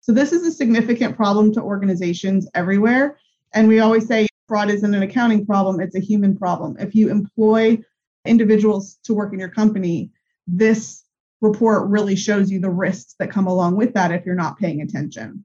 So this is a significant problem to organizations everywhere. And we always say fraud isn't an accounting problem, it's a human problem. If you employ individuals to work in your company, this report really shows you the risks that come along with that if you're not paying attention.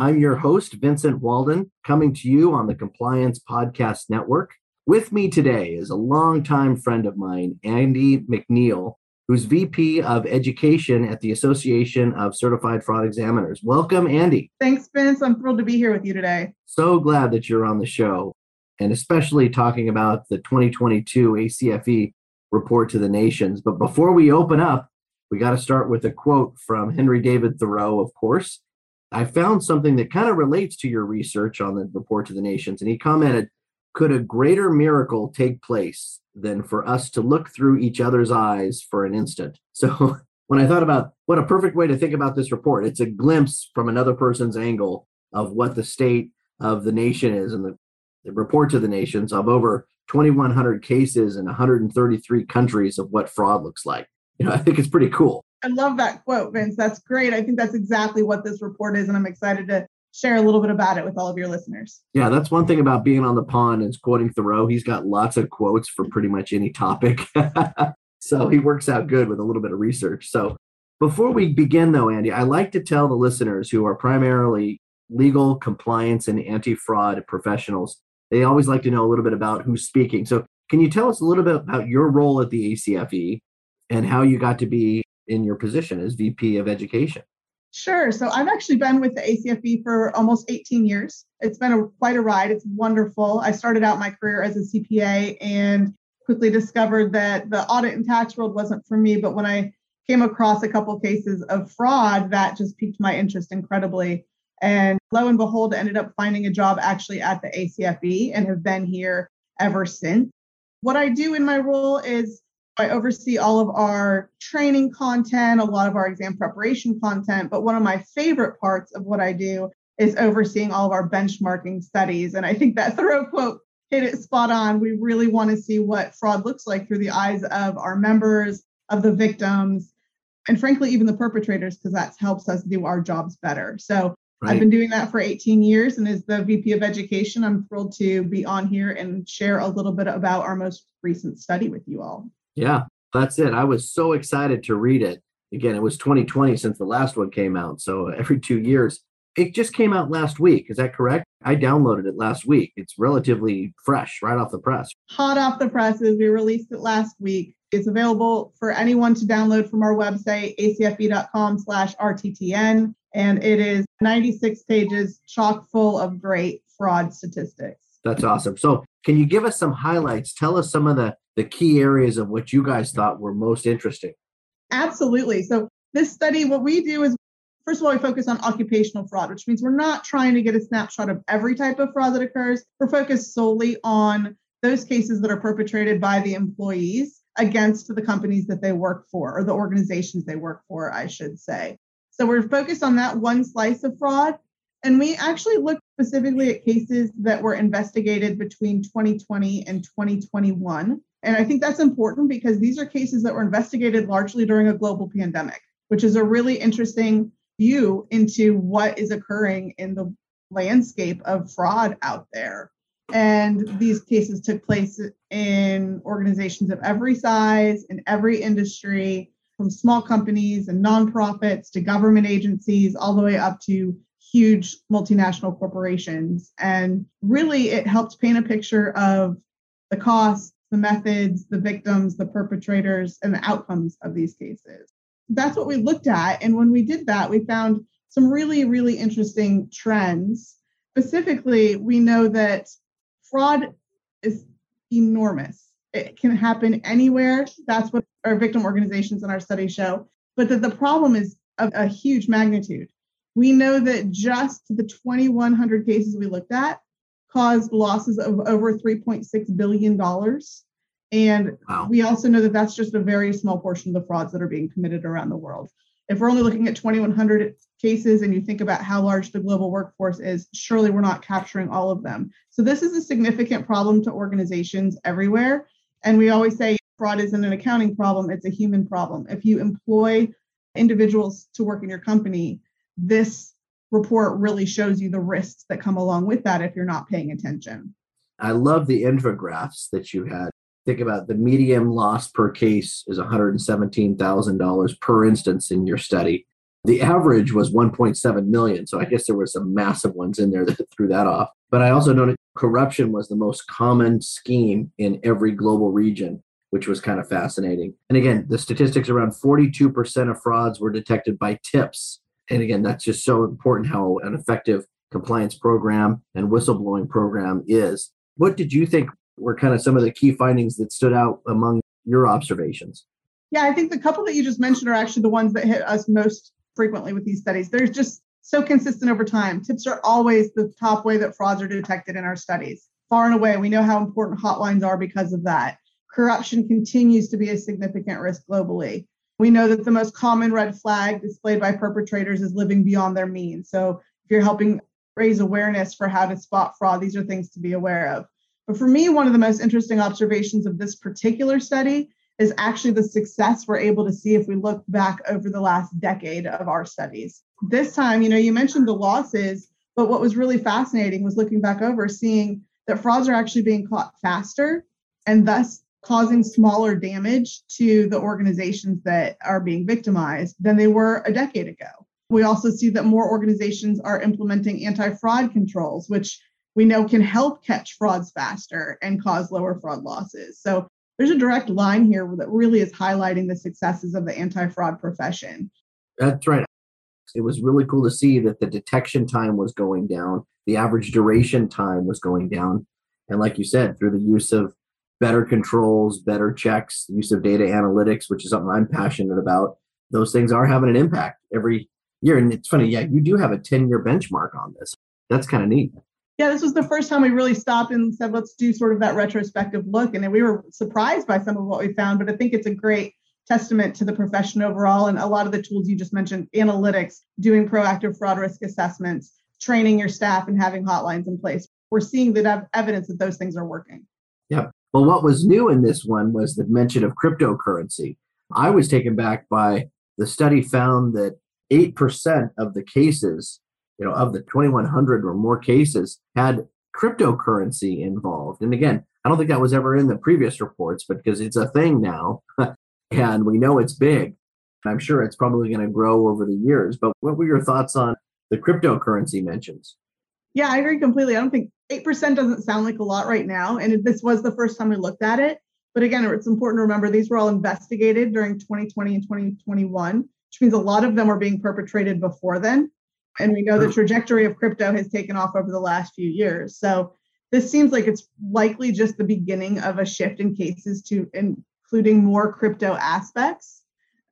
I'm your host, Vincent Walden, coming to you on the Compliance Podcast Network. With me today is a longtime friend of mine, Andi McNeal, who's VP of Education at the Association of Certified Fraud Examiners. Welcome, Andi. Thanks, Vince. I'm thrilled to be here with you today. So glad that you're on the show, and especially talking about the 2022 ACFE report to the nations. But before we open up, we got to start with a quote from Henry David Thoreau, of course. I found something that kind of relates to your research on the report to the nations. And he commented, Could a greater miracle take place than for us to look through each other's eyes for an instant? So when I thought about what a perfect way to think about this report, it's a glimpse from another person's angle of what the state of the nation is and the, the report to the nations of over 2,100 cases in 133 countries of what fraud looks like. You know, I think it's pretty cool. I love that quote, Vince. That's great. I think that's exactly what this report is, and I'm excited to share a little bit about it with all of your listeners. Yeah, that's one thing about being on the pond is quoting Thoreau. He's got lots of quotes for pretty much any topic. so he works out good with a little bit of research. So before we begin, though, Andi, I like to tell the listeners who are primarily legal, compliance, and anti fraud professionals, they always like to know a little bit about who's speaking. So can you tell us a little bit about your role at the ACFE and how you got to be in your position as VP of Education? Sure. So I've actually been with the ACFE for almost 18 years. It's been a, quite a ride. It's wonderful. I started out my career as a CPA and quickly discovered that the audit and tax world wasn't for me. But when I came across a couple cases of fraud, that just piqued my interest incredibly. And lo and behold, ended up finding a job actually at the ACFE and have been here ever since. What I do in my role is I oversee all of our training content, a lot of our exam preparation content, but one of my favorite parts of what I do is overseeing all of our benchmarking studies. And I think that Thoreau quote hit it spot on. We really want to see what fraud looks like through the eyes of our members, of the victims, and frankly, even the perpetrators, because that helps us do our jobs better. So right. I've been doing that for 18 years. And as the VP of Education, I'm thrilled to be on here and share a little bit about our most recent study with you all. Yeah, that's it. I was so excited to read it. Again, it was 2020 since the last one came out. So every two years, it just came out last week. Is that correct? I downloaded it last week. It's relatively fresh, right off the press. Hot off the presses. We released it last week. It's available for anyone to download from our website, acfe.com slash RTTN. And it is 96 pages, chock full of great fraud statistics. That's awesome. So can you give us some highlights? Tell us some of the the key areas of what you guys thought were most interesting. Absolutely. So, this study, what we do is first of all, we focus on occupational fraud, which means we're not trying to get a snapshot of every type of fraud that occurs. We're focused solely on those cases that are perpetrated by the employees against the companies that they work for or the organizations they work for, I should say. So we're focused on that one slice of fraud. And we actually looked specifically at cases that were investigated between 2020 and 2021. And I think that's important because these are cases that were investigated largely during a global pandemic, which is a really interesting view into what is occurring in the landscape of fraud out there. And these cases took place in organizations of every size, in every industry, from small companies and nonprofits to government agencies, all the way up to huge multinational corporations. And really, it helped paint a picture of the costs, the methods, the victims, the perpetrators, and the outcomes of these cases. That's what we looked at. And when we did that, we found some really, really interesting trends. Specifically, we know that fraud is enormous. It can happen anywhere. That's what our victim organizations in our study show. But that the problem is of a huge magnitude. We know that just the 2,100 cases we looked at caused losses of over $3.6 billion. And wow. we also know that that's just a very small portion of the frauds that are being committed around the world. If we're only looking at 2,100 cases and you think about how large the global workforce is, surely we're not capturing all of them. So this is a significant problem to organizations everywhere. And we always say fraud isn't an accounting problem, it's a human problem. If you employ individuals to work in your company, this report really shows you the risks that come along with that if you're not paying attention. I love the infographics that you had think about the median loss per case is $117,000 per instance in your study. The average was 1.7 million. So I guess there were some massive ones in there that threw that off. But I also noted corruption was the most common scheme in every global region, which was kind of fascinating. And again, the statistics around 42% of frauds were detected by tips. And again, that's just so important how an effective compliance program and whistleblowing program is. What did you think were kind of some of the key findings that stood out among your observations? Yeah, I think the couple that you just mentioned are actually the ones that hit us most frequently with these studies. There's just so consistent over time. Tips are always the top way that frauds are detected in our studies. Far and away, we know how important hotlines are because of that. Corruption continues to be a significant risk globally. We know that the most common red flag displayed by perpetrators is living beyond their means. So, if you're helping raise awareness for how to spot fraud, these are things to be aware of. But for me, one of the most interesting observations of this particular study is actually the success we're able to see if we look back over the last decade of our studies. This time, you know, you mentioned the losses, but what was really fascinating was looking back over, seeing that frauds are actually being caught faster and thus causing smaller damage to the organizations that are being victimized than they were a decade ago. We also see that more organizations are implementing anti fraud controls, which we know can help catch frauds faster and cause lower fraud losses. So there's a direct line here that really is highlighting the successes of the anti fraud profession. That's right. It was really cool to see that the detection time was going down, the average duration time was going down. And like you said, through the use of better controls, better checks, use of data analytics, which is something I'm passionate about, those things are having an impact every year. And it's funny, yeah, you do have a 10 year benchmark on this. That's kind of neat yeah, this was the first time we really stopped and said, let's do sort of that retrospective look. And we were surprised by some of what we found, but I think it's a great testament to the profession overall. And a lot of the tools you just mentioned analytics, doing proactive fraud risk assessments, training your staff, and having hotlines in place. We're seeing the evidence that those things are working. Yeah. Well, what was new in this one was the mention of cryptocurrency. I was taken back by the study found that 8% of the cases you know, of the 2,100 or more cases had cryptocurrency involved. And again, I don't think that was ever in the previous reports, but because it's a thing now and we know it's big, I'm sure it's probably going to grow over the years. But what were your thoughts on the cryptocurrency mentions? Yeah, I agree completely. I don't think 8% doesn't sound like a lot right now. And this was the first time we looked at it. But again, it's important to remember these were all investigated during 2020 and 2021, which means a lot of them were being perpetrated before then. And we know the trajectory of crypto has taken off over the last few years. So this seems like it's likely just the beginning of a shift in cases to including more crypto aspects.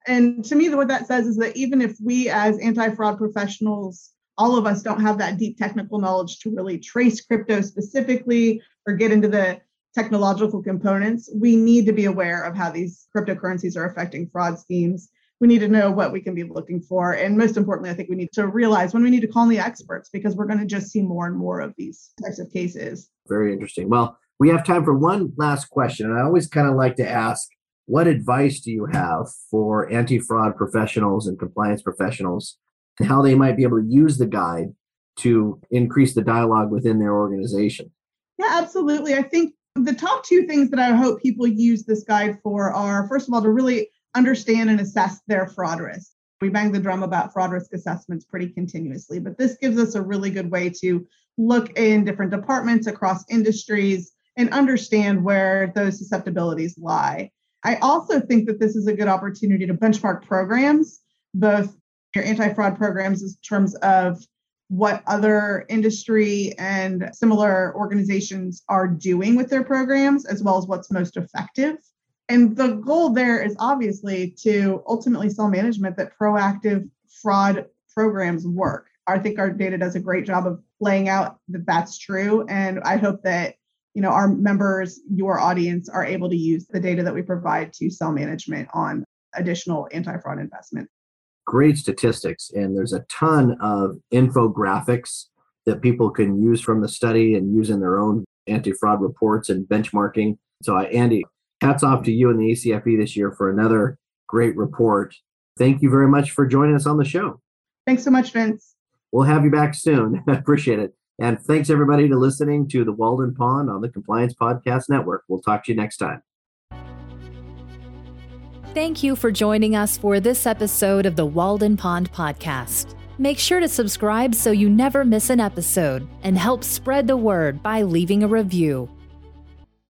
And to me, what that says is that even if we as anti fraud professionals, all of us don't have that deep technical knowledge to really trace crypto specifically or get into the technological components, we need to be aware of how these cryptocurrencies are affecting fraud schemes we need to know what we can be looking for. And most importantly, I think we need to realize when we need to call in the experts because we're going to just see more and more of these types of cases. Very interesting. Well, we have time for one last question. And I always kind of like to ask what advice do you have for anti fraud professionals and compliance professionals how they might be able to use the guide to increase the dialogue within their organization? Yeah, absolutely. I think the top two things that I hope people use this guide for are first of all, to really understand and assess their fraud risk. We bang the drum about fraud risk assessments pretty continuously, but this gives us a really good way to look in different departments across industries and understand where those susceptibilities lie. I also think that this is a good opportunity to benchmark programs, both your anti fraud programs in terms of what other industry and similar organizations are doing with their programs, as well as what's most effective. And the goal there is obviously to ultimately sell management that proactive fraud programs work. I think our data does a great job of laying out that that's true. And I hope that you know our members, your audience, are able to use the data that we provide to sell management on additional anti-fraud investment. Great statistics, and there's a ton of infographics that people can use from the study and use in their own anti-fraud reports and benchmarking. So, uh, Andi, hats off to you and the ACFE this year for another great report. Thank you very much for joining us on the show. Thanks so much, Vince. We'll have you back soon. Appreciate it. And thanks everybody to listening to the Walden Pond on the Compliance Podcast Network. We'll talk to you next time. Thank you for joining us for this episode of the Walden Pond Podcast. Make sure to subscribe so you never miss an episode and help spread the word by leaving a review.